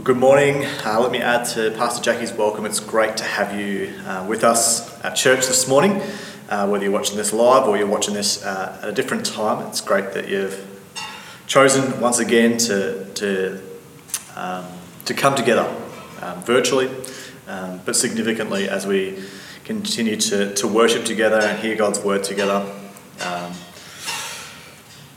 Well, good morning. Uh, let me add to Pastor Jackie's welcome. It's great to have you uh, with us at church this morning. Uh, whether you're watching this live or you're watching this uh, at a different time, it's great that you've chosen once again to, to, um, to come together um, virtually, um, but significantly as we continue to, to worship together and hear God's word together. Um,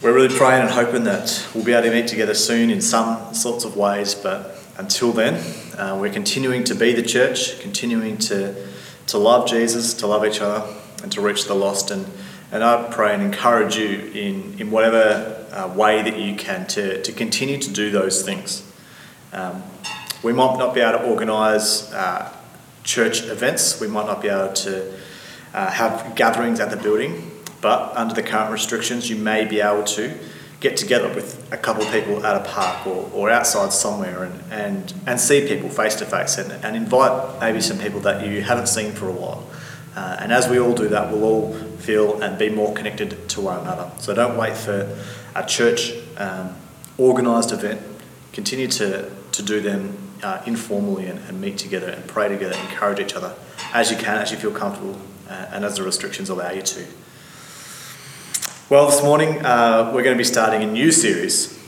we're really praying and hoping that we'll be able to meet together soon in some sorts of ways, but until then, uh, we're continuing to be the church, continuing to, to love Jesus, to love each other, and to reach the lost. And, and I pray and encourage you in, in whatever uh, way that you can to, to continue to do those things. Um, we might not be able to organise uh, church events, we might not be able to uh, have gatherings at the building, but under the current restrictions, you may be able to get together with a couple of people at a park or, or outside somewhere and, and, and see people face to face and, and invite maybe some people that you haven't seen for a while. Uh, and as we all do that, we'll all feel and be more connected to one another. So don't wait for a church um, organised event. Continue to, to do them uh, informally and, and, meet together and pray together, encourage each other as you can, as you feel comfortable, uh, and as the restrictions allow you to. Well, this morning uh, we're going to be starting a new series.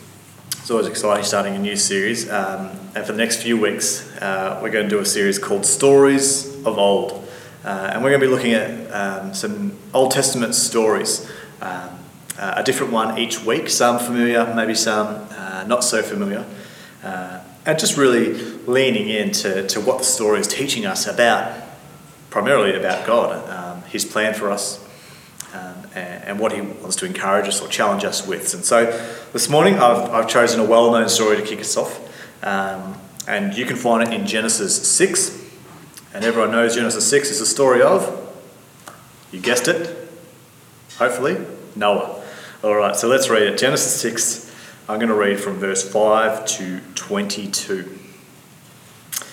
It's always exciting starting a new series. Um, and for the next few weeks, uh, we're going to do a series called Stories of Old. Uh, and we're going to be looking at um, some Old Testament stories, um, uh, a different one each week, some familiar, maybe some uh, not so familiar. Uh, and just really leaning into to what the story is teaching us about, primarily about God, um, His plan for us, and what he wants to encourage us or challenge us with. And so this morning I've, I've chosen a well known story to kick us off. Um, and you can find it in Genesis 6. And everyone knows Genesis 6 is the story of, you guessed it, hopefully, Noah. All right, so let's read it. Genesis 6, I'm going to read from verse 5 to 22. It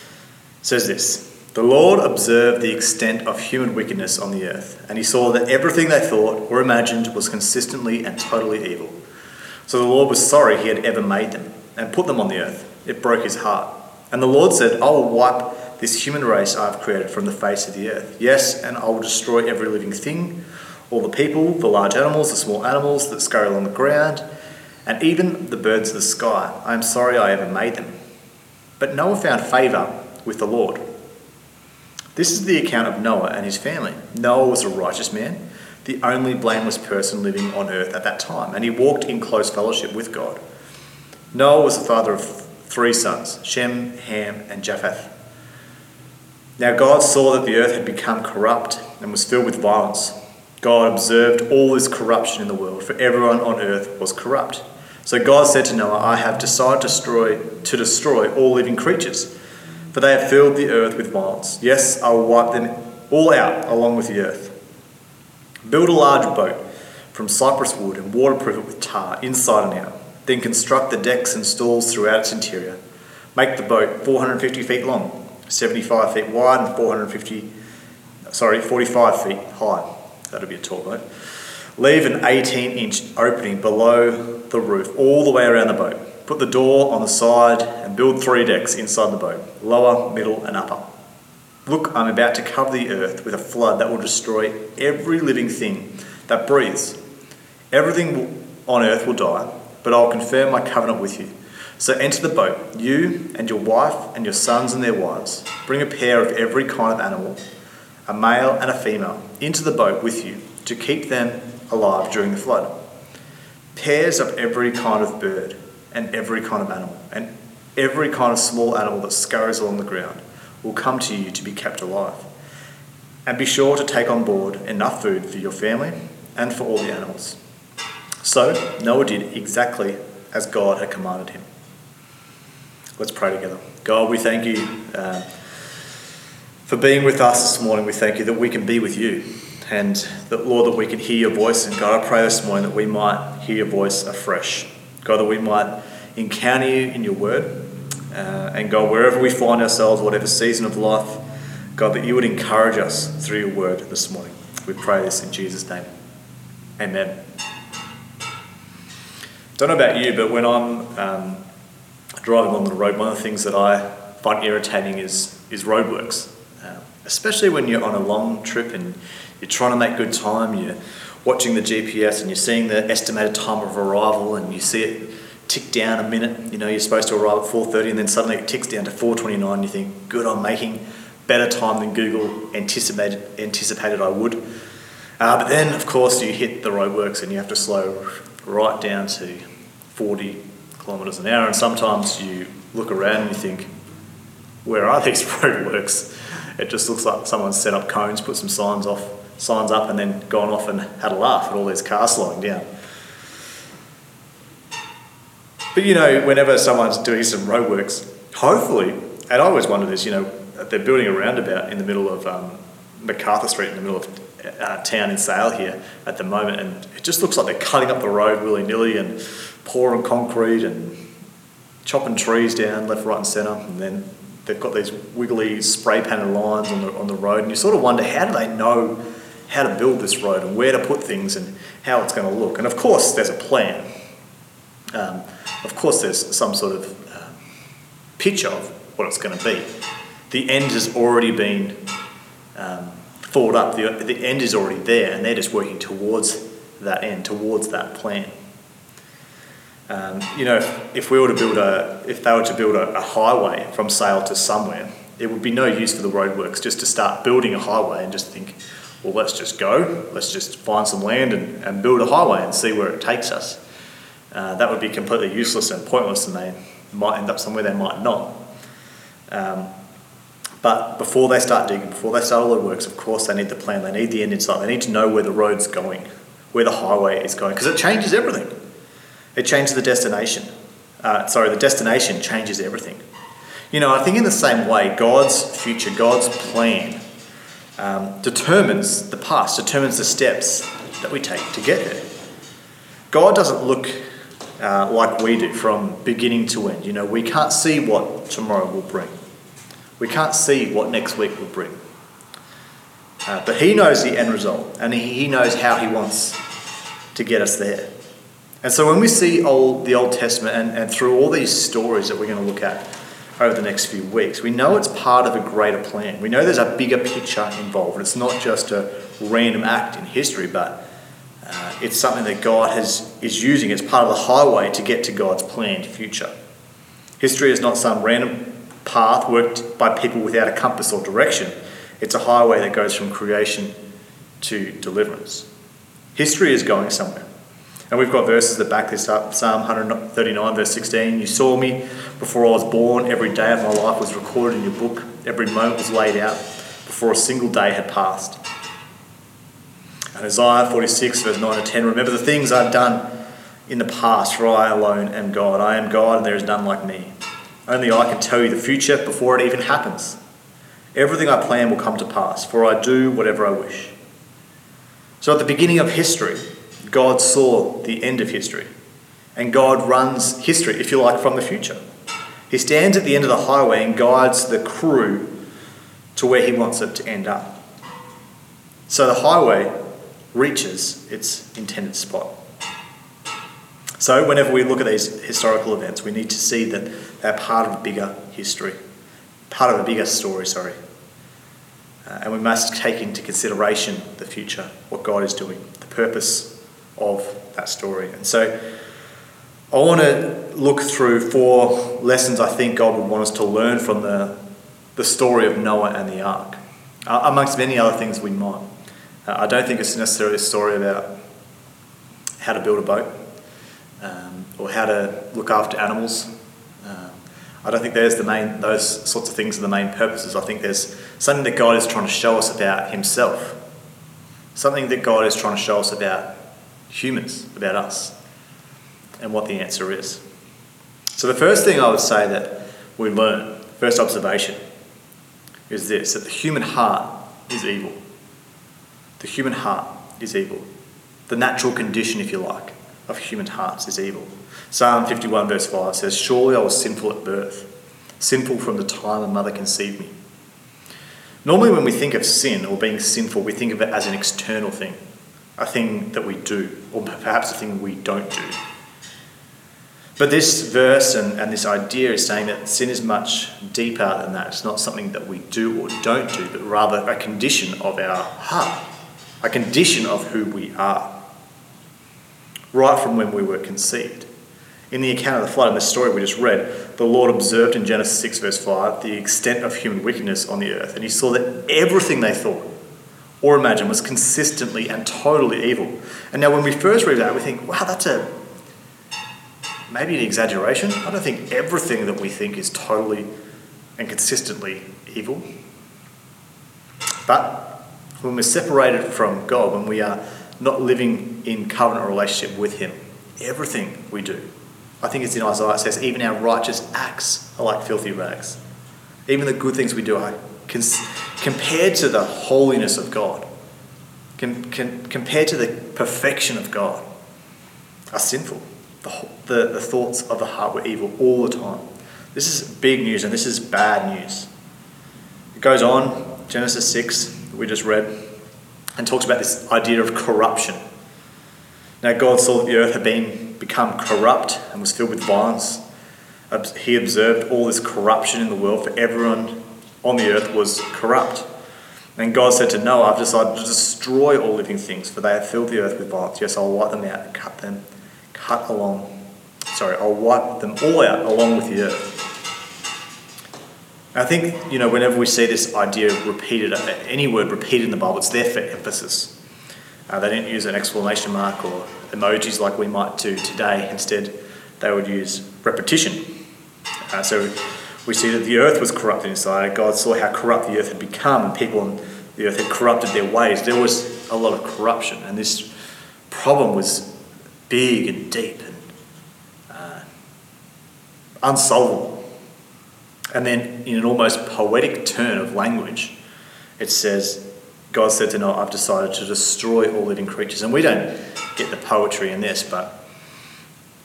says this. The Lord observed the extent of human wickedness on the earth, and he saw that everything they thought or imagined was consistently and totally evil. So the Lord was sorry he had ever made them and put them on the earth. It broke his heart. And the Lord said, I will wipe this human race I have created from the face of the earth. Yes, and I will destroy every living thing, all the people, the large animals, the small animals that scurry along the ground, and even the birds of the sky. I am sorry I ever made them. But Noah found favour with the Lord. This is the account of Noah and his family. Noah was a righteous man, the only blameless person living on earth at that time, and he walked in close fellowship with God. Noah was the father of three sons Shem, Ham, and Japheth. Now God saw that the earth had become corrupt and was filled with violence. God observed all this corruption in the world, for everyone on earth was corrupt. So God said to Noah, I have decided to destroy, to destroy all living creatures for they have filled the earth with violence. Yes, I will wipe them all out along with the earth. Build a large boat from cypress wood and waterproof it with tar inside and out. Then construct the decks and stalls throughout its interior. Make the boat 450 feet long, 75 feet wide, and 450, sorry, 45 feet high. That'll be a tall boat. Leave an 18 inch opening below the roof all the way around the boat. Put the door on the side and build three decks inside the boat lower, middle, and upper. Look, I'm about to cover the earth with a flood that will destroy every living thing that breathes. Everything on earth will die, but I'll confirm my covenant with you. So enter the boat, you and your wife and your sons and their wives. Bring a pair of every kind of animal, a male and a female, into the boat with you to keep them alive during the flood. Pairs of every kind of bird and every kind of animal, and every kind of small animal that scurries along the ground will come to you to be kept alive. And be sure to take on board enough food for your family and for all the animals. So Noah did exactly as God had commanded him. Let's pray together. God, we thank you uh, for being with us this morning. We thank you that we can be with you and that, Lord, that we can hear your voice. And God, I pray this morning that we might hear your voice afresh. God, that we might encounter you in your word. Uh, and God, wherever we find ourselves, whatever season of life, God, that you would encourage us through your word this morning. We pray this in Jesus' name. Amen. Don't know about you, but when I'm um, driving along the road, one of the things that I find irritating is, is roadworks. Uh, especially when you're on a long trip and you're trying to make good time, you're watching the GPS and you're seeing the estimated time of arrival and you see it tick down a minute. You know, you're supposed to arrive at 4.30 and then suddenly it ticks down to 4.29. and You think, good, I'm making better time than Google anticipated, anticipated I would. Uh, but then, of course, you hit the roadworks and you have to slow right down to 40 kilometres an hour. And sometimes you look around and you think, where are these roadworks? It just looks like someone's set up cones, put some signs off, signs up, and then gone off and had a laugh at all these cars slowing down. But you know, whenever someone's doing some roadworks, hopefully, and I always wonder this, you know, they're building a roundabout in the middle of um, MacArthur Street, in the middle of uh, town in Sale here at the moment, and it just looks like they're cutting up the road willy nilly and pouring concrete and chopping trees down left, right, and centre, and then they've got these wiggly spray painted lines on the on the road, and you sort of wonder how do they know how to build this road and where to put things and how it's going to look. And of course, there's a plan. Um, of course, there's some sort of uh, picture of what it's going to be. The end has already been um, thought up. The, the end is already there, and they're just working towards that end, towards that plan. Um, you know, if, we were to build a, if they were to build a, a, highway from Sale to somewhere, it would be no use for the roadworks just to start building a highway and just think, well, let's just go, let's just find some land and, and build a highway and see where it takes us. Uh, that would be completely useless and pointless, and they might end up somewhere they might not. Um, but before they start digging, before they start all the works, of course, they need the plan. They need the end in sight. They need to know where the road's going, where the highway is going, because it changes everything. It changes the destination. Uh, sorry, the destination changes everything. You know, I think in the same way, God's future, God's plan, um, determines the past, determines the steps that we take to get there. God doesn't look uh, like we do from beginning to end. You know, we can't see what tomorrow will bring. We can't see what next week will bring. Uh, but He knows the end result, and He knows how He wants to get us there. And so when we see old, the Old Testament and, and through all these stories that we're going to look at over the next few weeks, we know it's part of a greater plan. We know there's a bigger picture involved. It's not just a random act in history, but uh, it's something that God has, is using. It's part of the highway to get to God's planned future. History is not some random path worked by people without a compass or direction. It's a highway that goes from creation to deliverance. History is going somewhere. And we've got verses that back this up. Psalm 139, verse 16. You saw me before I was born. Every day of my life was recorded in your book. Every moment was laid out before a single day had passed. And Isaiah 46, verse 9 to 10. Remember the things I've done in the past, for I alone am God. I am God, and there is none like me. Only I can tell you the future before it even happens. Everything I plan will come to pass, for I do whatever I wish. So at the beginning of history, God saw the end of history. And God runs history, if you like, from the future. He stands at the end of the highway and guides the crew to where he wants it to end up. So the highway reaches its intended spot. So, whenever we look at these historical events, we need to see that they're part of a bigger history, part of a bigger story, sorry. Uh, and we must take into consideration the future, what God is doing, the purpose of that story. And so I want to look through four lessons I think God would want us to learn from the, the story of Noah and the ark, uh, amongst many other things we might. Uh, I don't think it's necessarily a story about how to build a boat um, or how to look after animals. Uh, I don't think there's the main, those sorts of things are the main purposes. I think there's something that God is trying to show us about Himself, something that God is trying to show us about humans, about us, and what the answer is. So, the first thing I would say that we learn, first observation, is this that the human heart is evil. The human heart is evil. The natural condition, if you like, of human hearts is evil. Psalm 51, verse 5 says, Surely I was sinful at birth, sinful from the time a mother conceived me. Normally, when we think of sin or being sinful, we think of it as an external thing a thing that we do, or perhaps a thing we don't do. But this verse and, and this idea is saying that sin is much deeper than that. It's not something that we do or don't do, but rather a condition of our heart, a condition of who we are, right from when we were conceived. In the account of the flood, in the story we just read, the Lord observed in Genesis 6, verse 5, the extent of human wickedness on the earth, and he saw that everything they thought or imagined was consistently and totally evil. And now, when we first read that, we think, wow, that's a maybe an exaggeration. I don't think everything that we think is totally and consistently evil. But when we're separated from God, when we are not living in covenant relationship with Him, everything we do, I think it's in Isaiah, it says, even our righteous acts are like filthy rags. Even the good things we do are compared to the holiness of God, com- com- compared to the perfection of God, are sinful the, the, the thoughts of the heart were evil all the time. This is big news and this is bad news. It goes on, Genesis 6, we just read, and talks about this idea of corruption. Now, God saw that the earth had been become corrupt and was filled with violence. He observed all this corruption in the world, for everyone on the earth was corrupt. And God said to Noah, I've decided to destroy all living things, for they have filled the earth with violence. Yes, I'll wipe them out and cut them cut along, sorry, I'll wipe them all out along with the earth. I think, you know, whenever we see this idea repeated, any word repeated in the Bible, it's there for emphasis. Uh, they didn't use an exclamation mark or emojis like we might do today. Instead, they would use repetition. Uh, so we see that the earth was corrupted inside. God saw how corrupt the earth had become, and people on the earth had corrupted their ways. There was a lot of corruption, and this problem was big and deep and uh, unsolvable. And then, in an almost poetic turn of language, it says, God said to Noah, I've decided to destroy all living creatures. And we don't get the poetry in this, but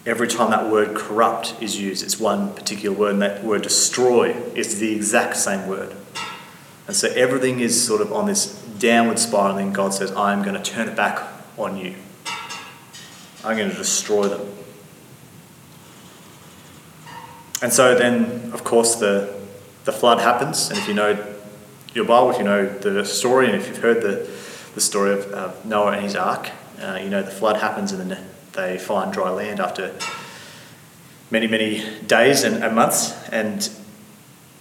every time that word corrupt is used, it's one particular word, and that word destroy is the exact same word. And so everything is sort of on this downward spiral, and God says, I am going to turn it back on you. I'm going to destroy them. And so then, of course, the, the flood happens. And if you know your Bible, if you know the story, and if you've heard the, the story of uh, Noah and his ark, uh, you know the flood happens and then they find dry land after many, many days and, and months. And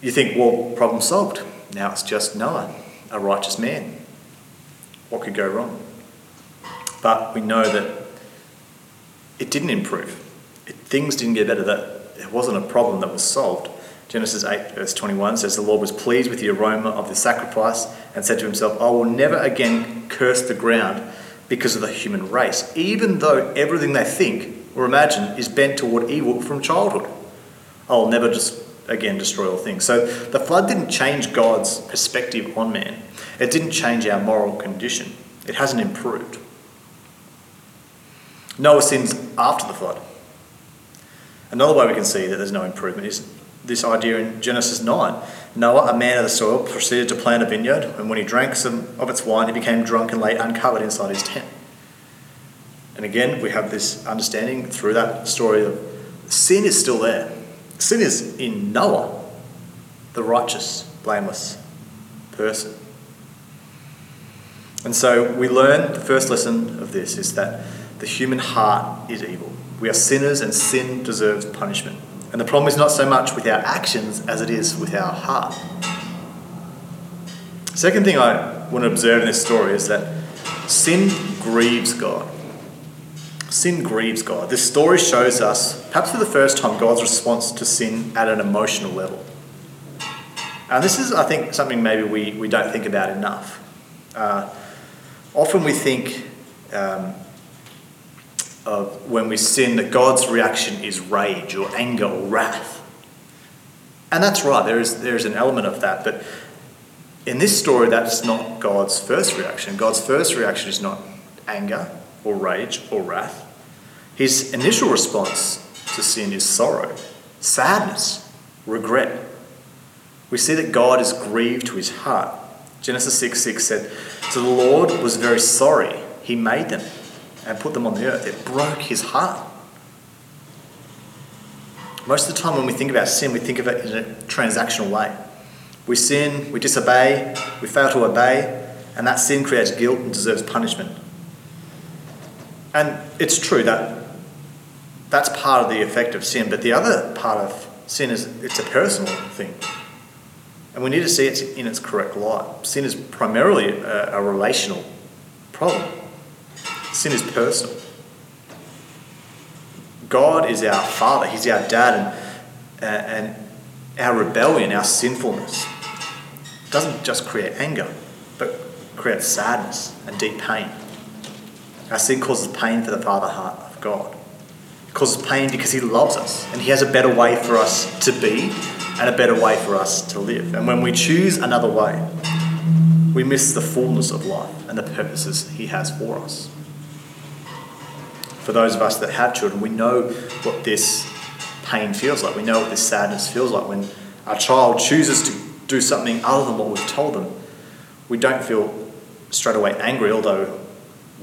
you think, well, problem solved. Now it's just Noah, a righteous man. What could go wrong? But we know that it didn't improve. It, things didn't get better. That it wasn't a problem that was solved. Genesis 8, verse 21 says, The Lord was pleased with the aroma of the sacrifice and said to himself, I will never again curse the ground because of the human race, even though everything they think or imagine is bent toward evil from childhood. I'll never just again destroy all things. So the flood didn't change God's perspective on man, it didn't change our moral condition, it hasn't improved. Noah sins after the flood. Another way we can see that there's no improvement is this idea in Genesis 9. Noah, a man of the soil, proceeded to plant a vineyard, and when he drank some of its wine, he became drunk and lay uncovered inside his tent. And again, we have this understanding through that story of sin is still there. Sin is in Noah, the righteous, blameless person. And so we learn the first lesson of this is that the human heart is evil. We are sinners and sin deserves punishment. And the problem is not so much with our actions as it is with our heart. Second thing I want to observe in this story is that sin grieves God. Sin grieves God. This story shows us, perhaps for the first time, God's response to sin at an emotional level. And this is, I think, something maybe we, we don't think about enough. Uh, often we think um, of when we sin that God's reaction is rage or anger or wrath. And that's right, there is, there is an element of that. But in this story, that's not God's first reaction. God's first reaction is not anger or rage or wrath. His initial response to sin is sorrow, sadness, regret. We see that God is grieved to his heart. Genesis 6 6 said, So the Lord was very sorry he made them and put them on the earth. It broke his heart. Most of the time when we think about sin, we think of it in a transactional way. We sin, we disobey, we fail to obey, and that sin creates guilt and deserves punishment. And it's true that that's part of the effect of sin, but the other part of sin is it's a personal thing. And we need to see it in its correct light. Sin is primarily a, a relational problem. Sin is personal. God is our Father, He's our dad, and, uh, and our rebellion, our sinfulness, doesn't just create anger, but creates sadness and deep pain. Our sin causes pain for the Father heart of God. It causes pain because He loves us and He has a better way for us to be and a better way for us to live. And when we choose another way, we miss the fullness of life and the purposes He has for us for those of us that have children, we know what this pain feels like. We know what this sadness feels like when our child chooses to do something other than what we've told them. We don't feel straight away angry, although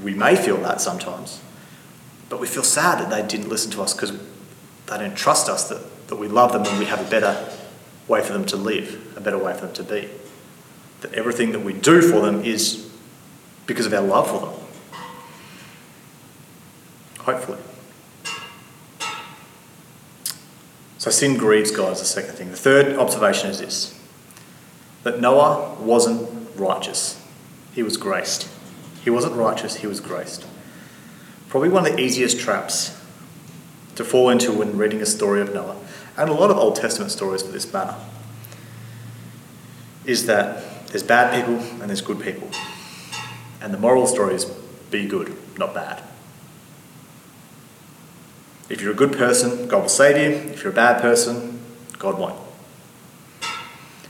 we may feel that sometimes. But we feel sad that they didn't listen to us because they don't trust us, that, that we love them and we have a better way for them to live, a better way for them to be. That everything that we do for them is because of our love for them hopefully. So sin grieves God is the second thing. The third observation is this that Noah wasn't righteous, he was graced. He wasn't righteous, he was graced. Probably one of the easiest traps to fall into when reading a story of Noah, and a lot of Old Testament stories for this matter, is that there's bad people and there's good people. And the moral story is be good, not bad. If you're a good person, God will save you. If you're a bad person, God won't.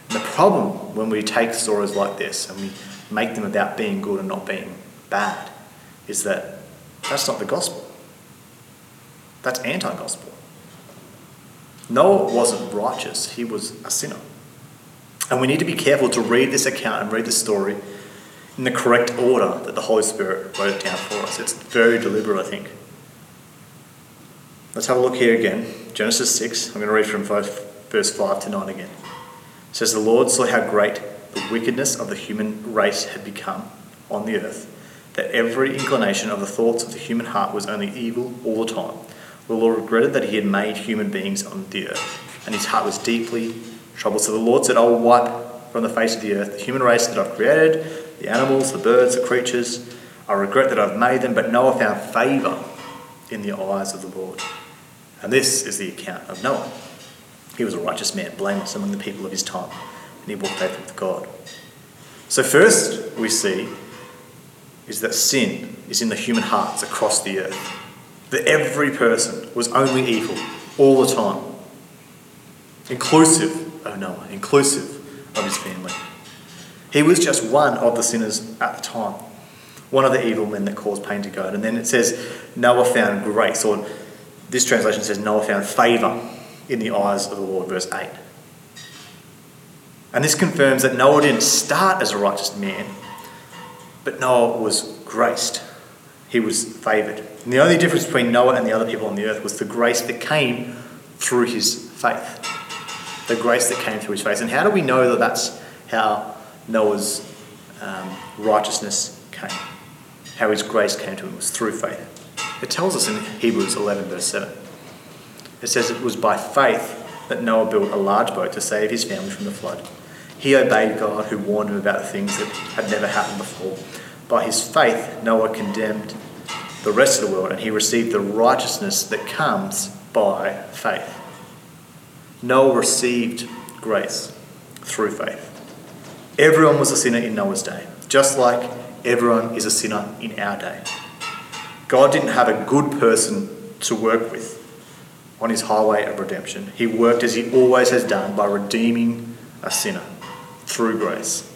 And the problem when we take stories like this and we make them about being good and not being bad is that that's not the gospel. That's anti gospel. Noah wasn't righteous, he was a sinner. And we need to be careful to read this account and read the story in the correct order that the Holy Spirit wrote it down for us. It's very deliberate, I think. Let's have a look here again. Genesis 6, I'm going to read from verse 5 to 9 again. It says, The Lord saw how great the wickedness of the human race had become on the earth, that every inclination of the thoughts of the human heart was only evil all the time. The Lord regretted that he had made human beings on the earth, and his heart was deeply troubled. So the Lord said, I will wipe from the face of the earth the human race that I've created, the animals, the birds, the creatures. I regret that I've made them, but Noah found favour in the eyes of the Lord. And this is the account of Noah. He was a righteous man, blameless among the people of his time, and he walked faithfully with God. So, first we see is that sin is in the human hearts across the earth. That every person was only evil all the time, inclusive of Noah, inclusive of his family. He was just one of the sinners at the time, one of the evil men that caused pain to God. And then it says Noah found grace, or this translation says Noah found favour in the eyes of the Lord, verse 8. And this confirms that Noah didn't start as a righteous man, but Noah was graced. He was favoured. And the only difference between Noah and the other people on the earth was the grace that came through his faith. The grace that came through his faith. And how do we know that that's how Noah's um, righteousness came? How his grace came to him was through faith. It tells us in Hebrews 11, verse 7. It says it was by faith that Noah built a large boat to save his family from the flood. He obeyed God, who warned him about things that had never happened before. By his faith, Noah condemned the rest of the world, and he received the righteousness that comes by faith. Noah received grace through faith. Everyone was a sinner in Noah's day, just like everyone is a sinner in our day. God didn't have a good person to work with on his highway of redemption. He worked as he always has done by redeeming a sinner through grace.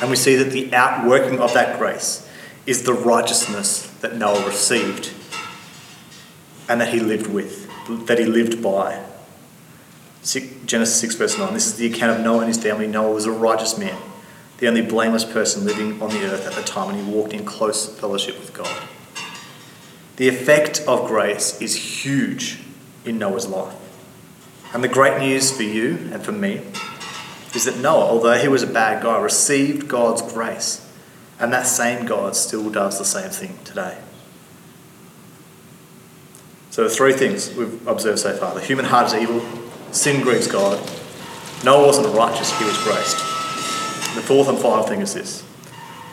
And we see that the outworking of that grace is the righteousness that Noah received and that he lived with, that he lived by. Genesis 6, verse 9. This is the account of Noah and his family. Noah was a righteous man the only blameless person living on the earth at the time, and he walked in close fellowship with God. The effect of grace is huge in Noah's life. And the great news for you and for me is that Noah, although he was a bad guy, received God's grace. And that same God still does the same thing today. So, the three things we've observed so far the human heart is evil, sin grieves God, Noah wasn't righteous, he was graced. The fourth and final thing is this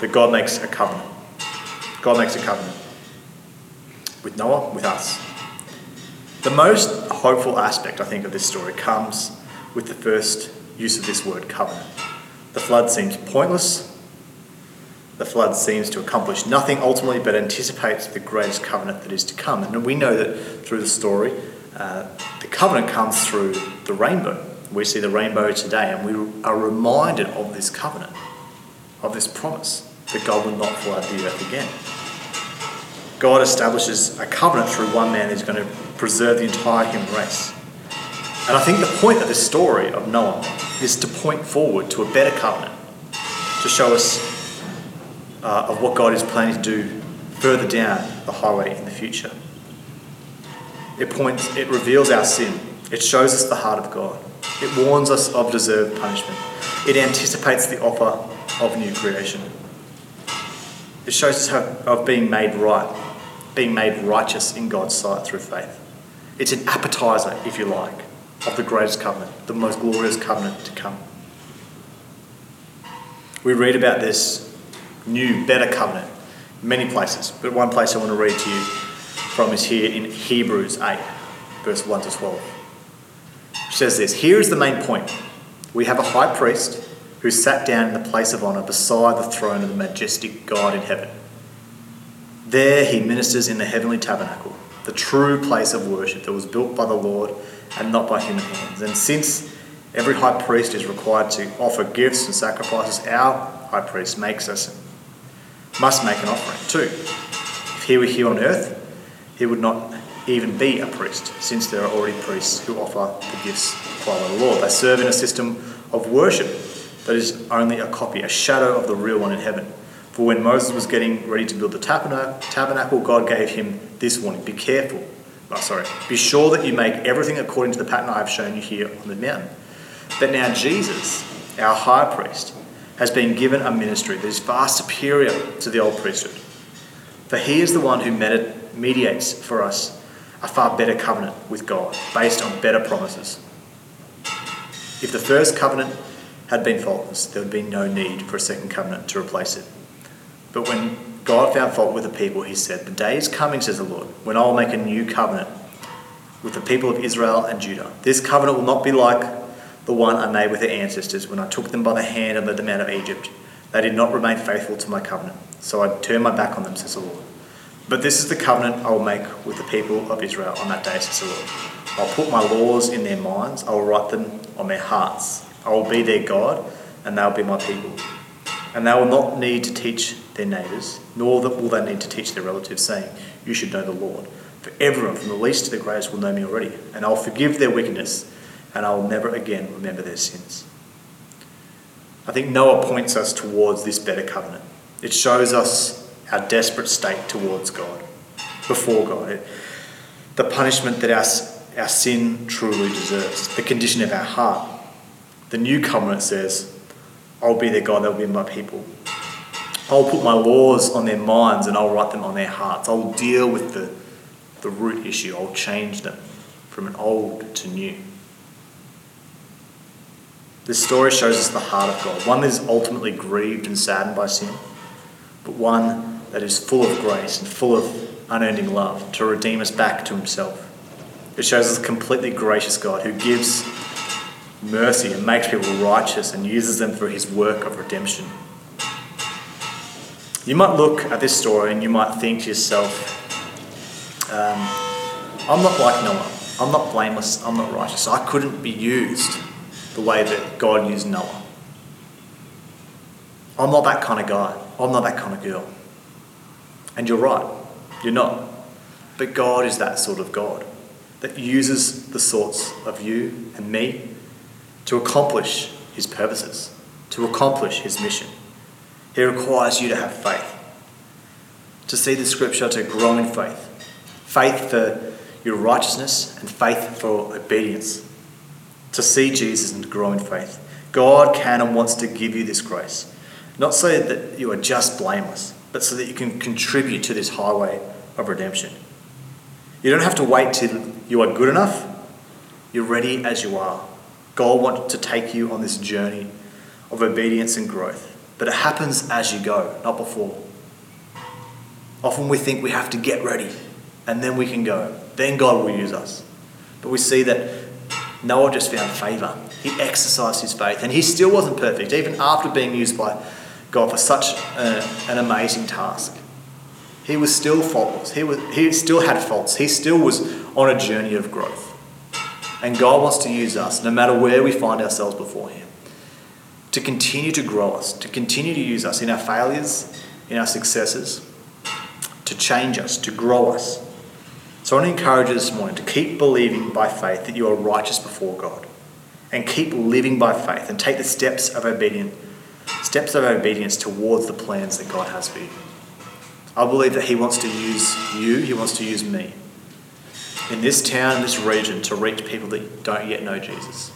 that God makes a covenant. God makes a covenant with Noah, with us. The most hopeful aspect, I think, of this story comes with the first use of this word covenant. The flood seems pointless. The flood seems to accomplish nothing ultimately but anticipates the greatest covenant that is to come. And we know that through the story, uh, the covenant comes through the rainbow. We see the rainbow today, and we are reminded of this covenant, of this promise that God will not flood the earth again. God establishes a covenant through one man who's going to preserve the entire human race. And I think the point of this story of Noah is to point forward to a better covenant, to show us uh, of what God is planning to do further down the highway in the future. It points, it reveals our sin. It shows us the heart of God. It warns us of deserved punishment. It anticipates the offer of new creation. It shows us how, of being made right, being made righteous in God's sight through faith. It's an appetizer, if you like, of the greatest covenant, the most glorious covenant to come. We read about this new, better covenant many places, but one place I want to read to you from is here in Hebrews 8, verse 1 to 12. Says this Here is the main point. We have a high priest who sat down in the place of honour beside the throne of the majestic God in heaven. There he ministers in the heavenly tabernacle, the true place of worship that was built by the Lord and not by human hands. And since every high priest is required to offer gifts and sacrifices, our high priest makes us must make an offering too. If he were here on earth, he would not even be a priest, since there are already priests who offer the gifts by the Lord. They serve in a system of worship that is only a copy, a shadow of the real one in heaven. For when Moses was getting ready to build the tabernacle, God gave him this warning Be careful, oh, sorry, be sure that you make everything according to the pattern I have shown you here on the mountain. But now Jesus, our high priest, has been given a ministry that is far superior to the old priesthood. For he is the one who mediates for us a far better covenant with God, based on better promises. If the first covenant had been faultless, there would be no need for a second covenant to replace it. But when God found fault with the people, he said, The day is coming, says the Lord, when I will make a new covenant with the people of Israel and Judah. This covenant will not be like the one I made with their ancestors when I took them by the hand and led them out of Egypt. They did not remain faithful to my covenant, so I turned my back on them, says the Lord. But this is the covenant I will make with the people of Israel on that day, says the Lord. I'll put my laws in their minds, I will write them on their hearts. I will be their God, and they will be my people. And they will not need to teach their neighbours, nor will they need to teach their relatives, saying, You should know the Lord. For everyone, from the least to the greatest, will know me already, and I will forgive their wickedness, and I will never again remember their sins. I think Noah points us towards this better covenant. It shows us our desperate state towards God, before God, it, the punishment that our, our sin truly deserves, the condition of our heart. The new covenant says, I'll be their God, they'll be my people. I'll put my laws on their minds and I'll write them on their hearts. I'll deal with the, the root issue, I'll change them from an old to new. This story shows us the heart of God, one that is ultimately grieved and saddened by sin, but one that is full of grace and full of unending love to redeem us back to Himself. It shows us a completely gracious God who gives mercy and makes people righteous and uses them for His work of redemption. You might look at this story and you might think to yourself, um, I'm not like Noah. I'm not blameless. I'm not righteous. I couldn't be used the way that God used Noah. I'm not that kind of guy. I'm not that kind of girl. And you're right, you're not. But God is that sort of God that uses the sorts of you and me to accomplish his purposes, to accomplish his mission. He requires you to have faith, to see the scripture, to grow in faith, faith for your righteousness and faith for obedience, to see Jesus and to grow in faith. God can and wants to give you this grace, not so that you are just blameless, but so that you can contribute to this highway of redemption. You don't have to wait till you are good enough. You're ready as you are. God wants to take you on this journey of obedience and growth, but it happens as you go, not before. Often we think we have to get ready and then we can go. Then God will use us. But we see that Noah just found favour. He exercised his faith and he still wasn't perfect, even after being used by God for such a, an amazing task. He was still faultless. He, was, he still had faults. He still was on a journey of growth. And God wants to use us, no matter where we find ourselves before Him, to continue to grow us, to continue to use us in our failures, in our successes, to change us, to grow us. So I want to encourage you this morning to keep believing by faith that you are righteous before God. And keep living by faith and take the steps of obedience, steps of obedience towards the plans that God has for you. I believe that He wants to use you, He wants to use me in this town, this region, to reach people that don't yet know Jesus.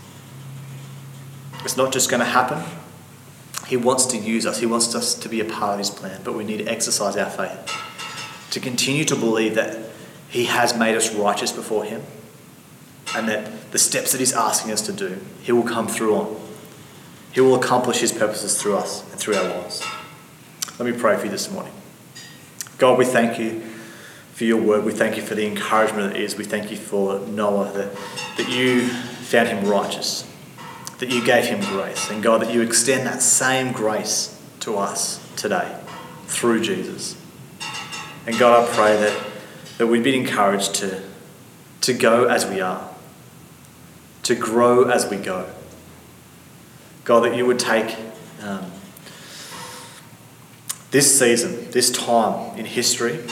It's not just going to happen. He wants to use us, He wants us to be a part of His plan, but we need to exercise our faith. To continue to believe that He has made us righteous before Him and that the steps that He's asking us to do, He will come through on. He will accomplish His purposes through us and through our lives. Let me pray for you this morning. God, we thank you for your word. We thank you for the encouragement it is. We thank you for Noah, that, that you found him righteous, that you gave him grace. And God, that you extend that same grace to us today through Jesus. And God, I pray that, that we'd be encouraged to, to go as we are, to grow as we go. God, that you would take um, this season, this time in history,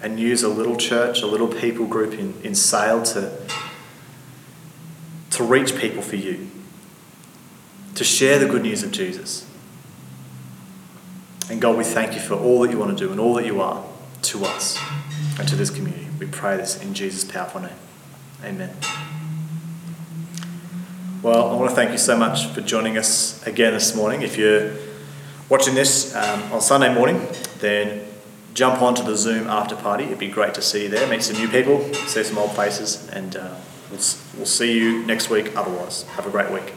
and use a little church, a little people group in, in Sale to, to reach people for you, to share the good news of Jesus. And God, we thank you for all that you want to do and all that you are to us and to this community. We pray this in Jesus' powerful name. Amen. Well, I want to thank you so much for joining us again this morning. If you're watching this um, on Sunday morning, then jump onto the Zoom after party. It'd be great to see you there, meet some new people, see some old faces, and uh, we'll, we'll see you next week otherwise. Have a great week.